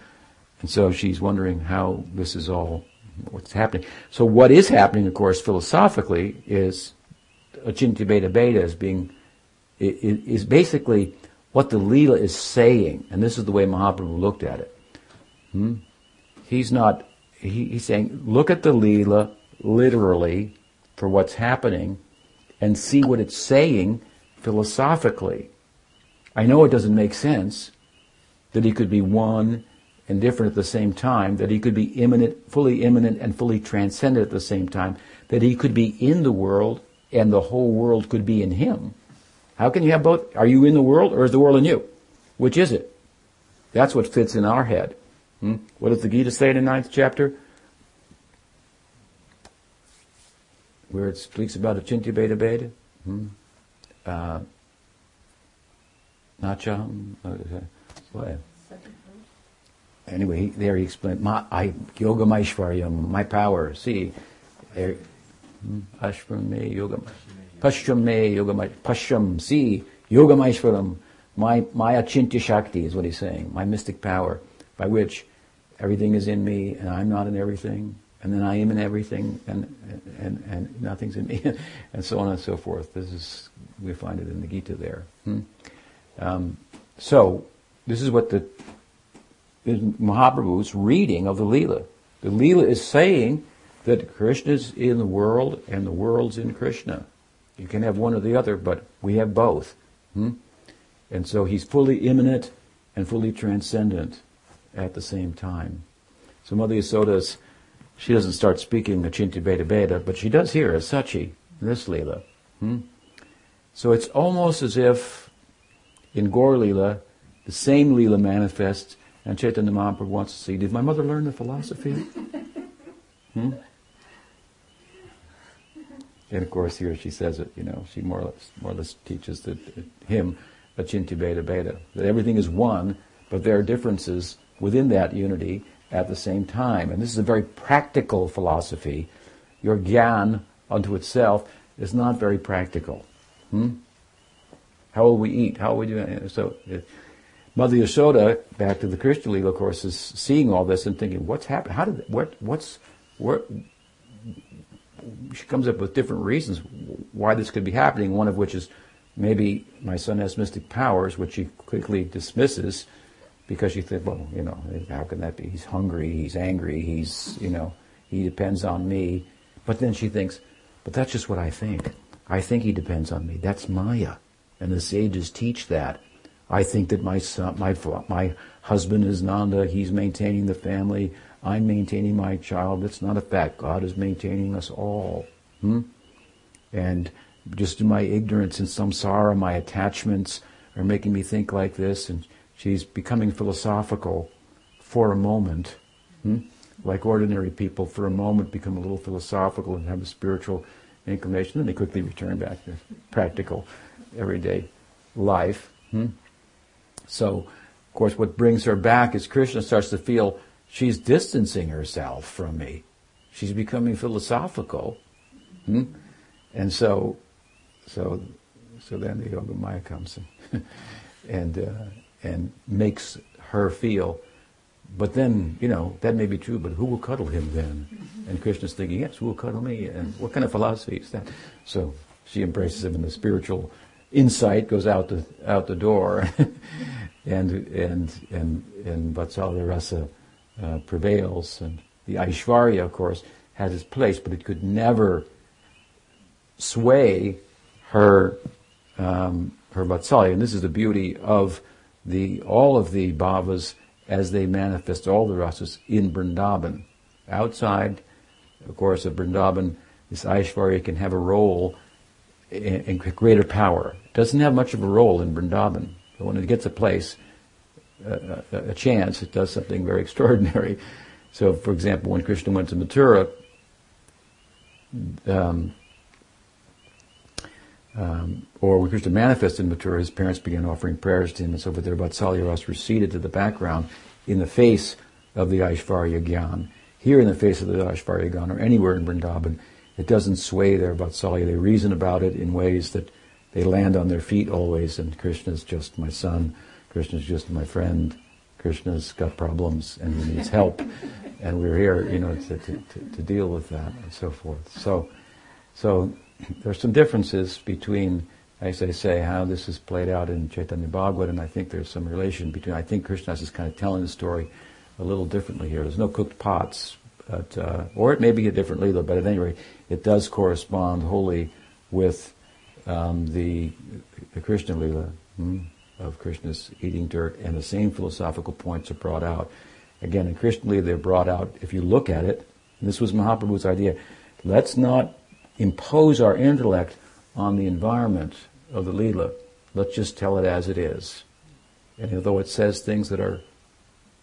and so she's wondering how this is all what's happening. So what is happening, of course, philosophically, is Achintya Bheda Beta is being is basically what the Leela is saying, and this is the way Mahaprabhu looked at it. Hmm? He's not. He, he's saying, look at the Leela literally for what's happening, and see what it's saying philosophically. I know it doesn't make sense that he could be one and different at the same time, that he could be immanent, fully immanent and fully transcendent at the same time, that he could be in the world and the whole world could be in him. How can you have both? Are you in the world or is the world in you? Which is it? That's what fits in our head. Hmm? What does the Gita say in the ninth chapter? where it speaks about Achintya Bheda Bheda. Hmm? Uh, Nacham, anyway, he, there he explained, my, I, yoga maishvaryam, my power, see, hmm, ashvame yoga, pashyame yoga, pashyam, see, yoga maishvaram, my, my achintya shakti is what he's saying, my mystic power, by which everything is in me and I'm not in everything, and then I am in everything and, and, and nothing's in me, and so on and so forth. This is, we find it in the Gita there. Hmm? Um, so, this is what the is reading of the Leela. The Leela is saying that Krishna is in the world and the world's in Krishna. You can have one or the other, but we have both. Hmm? And so he's fully immanent and fully transcendent at the same time. So Mother Yasoda's, she doesn't start speaking Achintya Bheda Bheda, but she does here as Sachi, this Leela. Hmm? So it's almost as if in Gaur Leela, the same Leela manifests and Chaitanya Mahaprabhu wants to see, did my mother learn the philosophy? hmm? And of course, here she says it, you know, she more or less, more or less teaches the, him Achintya Bheda Bheda, that everything is one, but there are differences within that unity at the same time. And this is a very practical philosophy. Your gyan unto itself is not very practical. Hmm? How will we eat? How will we do So, it, Mother Yashoda, back to the Lila, of course, is seeing all this and thinking, what's happened? How did, what, what's, what, she comes up with different reasons why this could be happening, one of which is maybe my son has mystic powers, which she quickly dismisses because she thinks, well, you know, how can that be? He's hungry, he's angry, he's, you know, he depends on me. But then she thinks, but that's just what I think. I think he depends on me. That's Maya. And the sages teach that. I think that my son, my my husband is Nanda. He's maintaining the family. I'm maintaining my child. It's not a fact. God is maintaining us all. Hmm? And just in my ignorance and samsara, my attachments are making me think like this. And she's becoming philosophical for a moment. Hmm? Like ordinary people, for a moment become a little philosophical and have a spiritual inclination. Then they quickly return back to practical, everyday life. Hmm? So, of course, what brings her back is Krishna starts to feel she's distancing herself from me. She's becoming philosophical. Hmm? And so, so, so then the Yoga Maya comes and, and, uh, and makes her feel, but then, you know, that may be true, but who will cuddle him then? And Krishna's thinking, yes, who will cuddle me? And what kind of philosophy is that? So she embraces him in the spiritual insight goes out the out the door, and and and and Vatsalya rasa uh, prevails, and the Aishvarya, of course, has its place, but it could never sway her um, her Vatsalya, and this is the beauty of the all of the bhavas as they manifest all the rasas in Vrindavan. Outside, of course, of Vrindavan, this Aishvarya can have a role and greater power. Doesn't have much of a role in Vrindavan. But when it gets a place, a, a, a chance, it does something very extraordinary. So, for example, when Krishna went to Mathura, um, um, or when Krishna manifested in Mathura, his parents began offering prayers to him, and so forth. There, Vatsalya Ras receded to the background in the face of the Aishvarya Gyan. Here, in the face of the Aishvarya Gyan, or anywhere in Vrindavan, it doesn't sway their Vatsalya. They reason about it in ways that they land on their feet always, and Krishna's just my son, Krishna's just my friend, Krishna's got problems and he needs help, and we're here, you know, to, to, to, deal with that and so forth. So, so there's some differences between, as I say, how this is played out in Chaitanya Bhagavat, and I think there's some relation between. I think Krishna is kind of telling the story a little differently here. There's no cooked pots, but uh, or it may be a different lila, but at any rate, it does correspond wholly with um, the, the Krishna lila hmm, of Krishna's eating dirt, and the same philosophical points are brought out. Again, in Krishna lila, they're brought out. If you look at it, this was Mahaprabhu's idea. Let's not impose our intellect on the environment of the lila. Let's just tell it as it is. And although it says things that are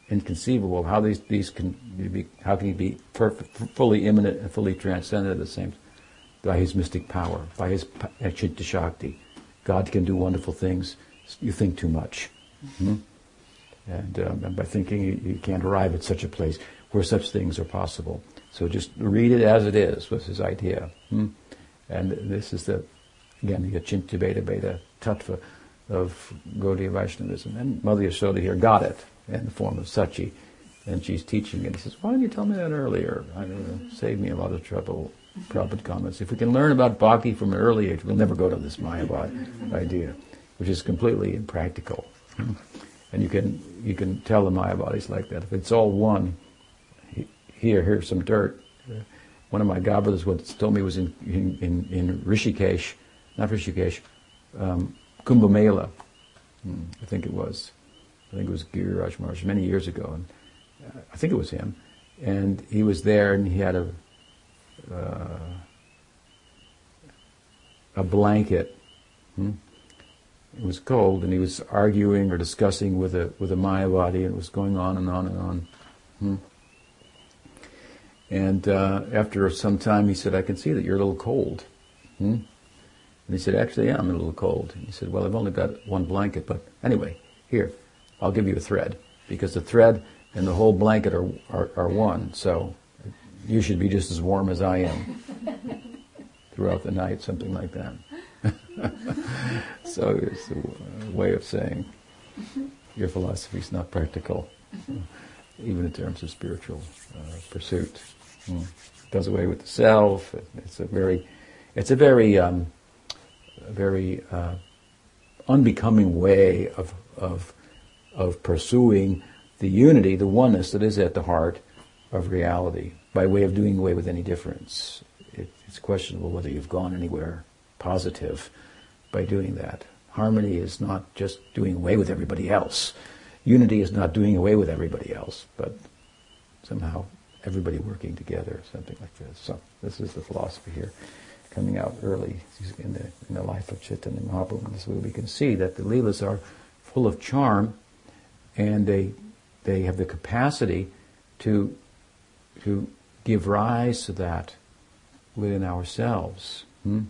inconceivable. How these these can be, how can he be perfect, fully immanent and fully transcendent at the same by his mystic power, by his Chitta Shakti. God can do wonderful things. You think too much. Mm-hmm. And um, by thinking, you, you, can't arrive at such a place where such things are possible. So just read it as it is, was his idea. Hmm? And this is the, again, the Achintya bheda bheda Tattva of Gaudiya Vaishnavism. And Mother Yasoda here got it in the form of Sachi. And she's teaching it. He says, why didn't you tell me that earlier? I mean, saved me a lot of trouble. Prabhupada comments, if we can learn about bhakti from an early age, we'll never go to this Mayavad idea, which is completely impractical. Hmm? And you can you can tell the Mayavadis like that. If it's all one, here, here's some dirt. One of my godbrothers once told me was in, in, in, in Rishikesh, not Rishikesh, um, Kumbh Mela, hmm, I think it was. I think it was Giriraj Maharaj many years ago, and uh, I think it was him. And he was there, and he had a uh, a blanket. Hmm? It was cold, and he was arguing or discussing with a with a Mayavadi, and it was going on and on and on. Hmm? And uh, after some time, he said, "I can see that you're a little cold." Hmm? And he said, "Actually, yeah, I'm a little cold." And he said, "Well, I've only got one blanket, but anyway, here, I'll give you a thread because the thread and the whole blanket are are, are one. So you should be just as warm as I am throughout the night, something like that." so it's a way of saying your philosophy is not practical, even in terms of spiritual uh, pursuit. Mm. Does away with the self. It's a very, it's a very, um, a very uh, unbecoming way of of of pursuing the unity, the oneness that is at the heart of reality, by way of doing away with any difference. It, it's questionable whether you've gone anywhere positive by doing that. Harmony is not just doing away with everybody else. Unity is not doing away with everybody else, but somehow everybody working together, something like this. So this is the philosophy here, coming out early in the, in the life of Chaitanya Mahaprabhu. This way we can see that the Leelas are full of charm, and they they have the capacity to to give rise to that within ourselves. Hmm?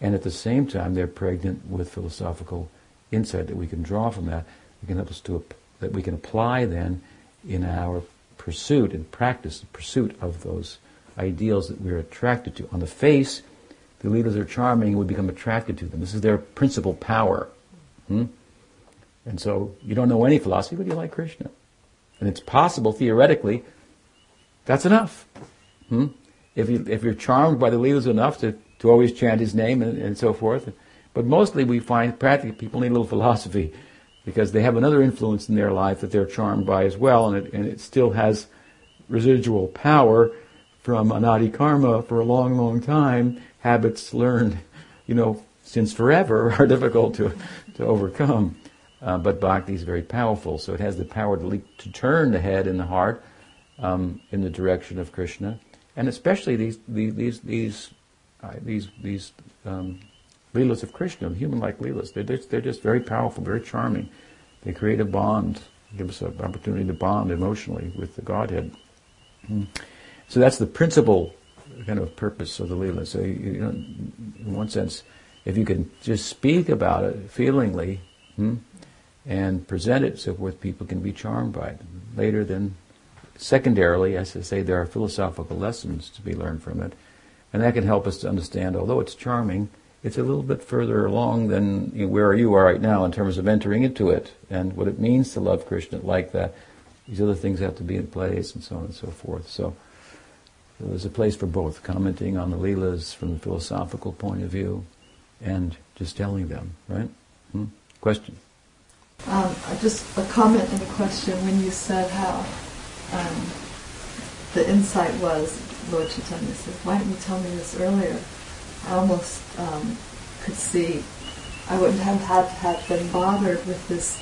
And at the same time, they're pregnant with philosophical insight that we can draw from that. We can help us to that we can apply then in our pursuit and practice the pursuit of those ideals that we're attracted to. On the face, the Leelas are charming, and we become attracted to them. This is their principal power. Hmm? And so you don't know any philosophy, but you like Krishna. And it's possible, theoretically, that's enough. Hmm? If, you, if you're charmed by the leelas enough to, to always chant his name and, and so forth. But mostly we find practically people need a little philosophy because they have another influence in their life that they're charmed by as well, and it, and it still has residual power from anadi karma for a long, long time. Habits learned, you know, since forever are difficult to, to overcome. Uh, but bhakti is very powerful, so it has the power to, to turn the head and the heart um, in the direction of Krishna, and especially these these these these uh, these, these um, Leelas of Krishna, human-like Leelas. They're just, they're just very powerful, very charming. They create a bond, give us an opportunity to bond emotionally with the Godhead. Hmm. So that's the principal kind of purpose of the Leela. So, you, you know, in one sense, if you can just speak about it feelingly hmm, and present it so forth, people can be charmed by it. Later, then, secondarily, as I say, there are philosophical lessons to be learned from it. And that can help us to understand, although it's charming, it's a little bit further along than you know, where you are right now in terms of entering into it and what it means to love Krishna like that. These other things have to be in place and so on and so forth. So, so there's a place for both, commenting on the Leelas from the philosophical point of view and just telling them, right? Hmm? Question? Um, just a comment and a question when you said how um, the insight was, Lord Chaitanya said, why didn't you tell me this earlier? I almost um, could see I wouldn't have had to have been bothered with this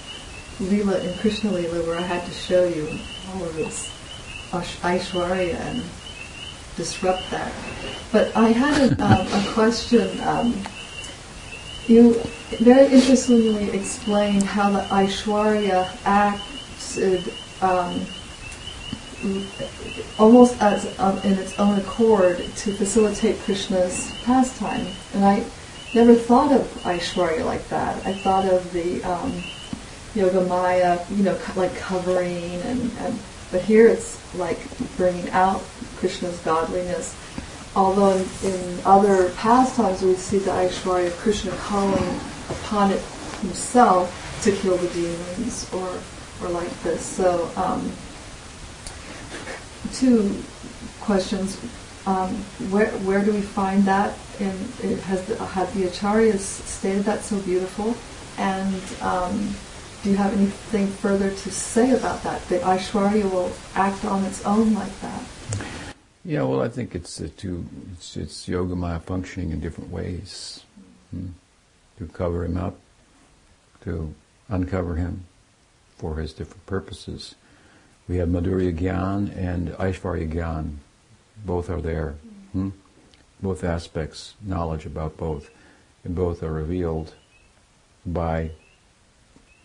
Leela in Krishna Leela where I had to show you all of this Aishwarya and disrupt that. But I had a, um, a question. Um, you very interestingly explained how the Aishwarya acted um, almost as um, in its own accord to facilitate Krishna's pastime. And I never thought of Aishwarya like that. I thought of the um, Yoga Maya, you know, co- like covering, and, and but here it's like bringing out Krishna's godliness. Although in, in other pastimes we see the Aishwarya Krishna calling upon it himself to kill the demons, or or like this. So um, two questions. Um, where where do we find that? And it has the, have the acharyas stated that so beautiful, and um, do you have anything further to say about that? The Aishwarya will act on its own like that. Yeah, well, I think it's uh, to it's, it's Yogamaya functioning in different ways. Hmm. To cover him up, to uncover him for his different purposes. We have Madhurya Gyan and Aishvarya Gyan. Both are there. Hmm? Both aspects, knowledge about both. And both are revealed by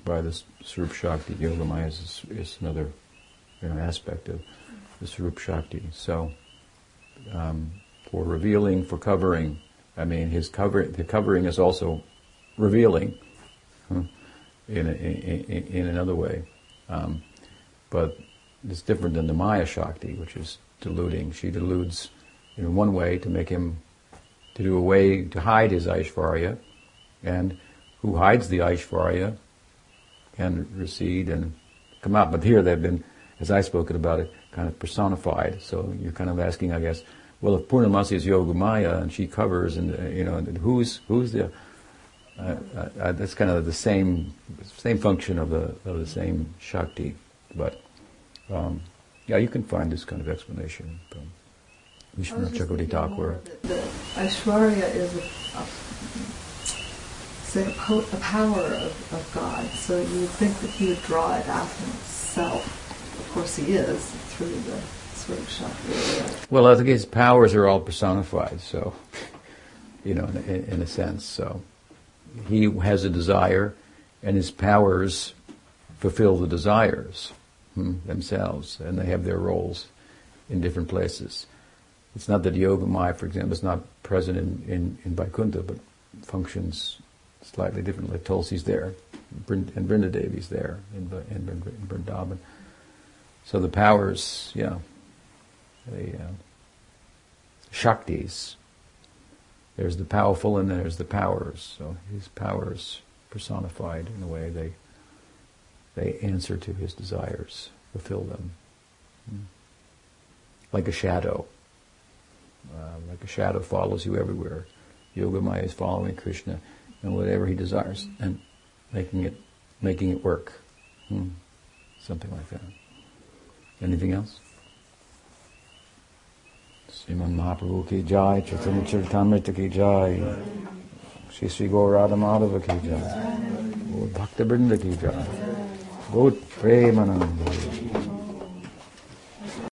by the Swarup Shakti. Yogamaya is, is another you know, aspect of the Swarup Shakti. So, um, for revealing, for covering, I mean, his cover, the covering is also revealing in, in, in, another way. Um, but it's different than the Maya Shakti, which is deluding. She deludes in one way to make him, to do a way to hide his Aishvarya, and who hides the Aishvarya can recede and come out. But here they've been, as I've spoken about it, kind of personified. So you're kind of asking, I guess, well, if Purnamasi is Yogamaya and she covers, and uh, you know, who's who's the uh, uh, that's kind of the same same function of the of the same Shakti, but um, yeah, you can find this kind of explanation from Vishwanath Chakravarti Thakur. The Aishwarya is a, a a, po- a power of, of God. So you would think that he would draw it out himself. Of course, he is through the sort of Shakti. Well, I think his powers are all personified. So, you know, in, in a sense, so he has a desire, and his powers fulfill the desires hmm, themselves, and they have their roles in different places. It's not that Yogamaya, for example, is not present in, in, in Vaikuntha, but functions slightly differently. Tulsi's there, and Vrindadevi's there in, in, in Vrindavan. So the powers, yeah, the uh, Shaktis, there's the powerful and there's the powers. So his powers personified in a way they they answer to his desires, fulfill them. Hmm. Like a shadow. Uh, like a shadow follows you everywhere. Yogamaya is following Krishna and whatever he desires and making it making it work. Hmm. Something like that. Anything else? श्रीमन महाप्रभु की जय चैतन्य चरितमृत की जय श्री श्री गौ माधव की जय भक्त वृंद की जय बहुत प्रेम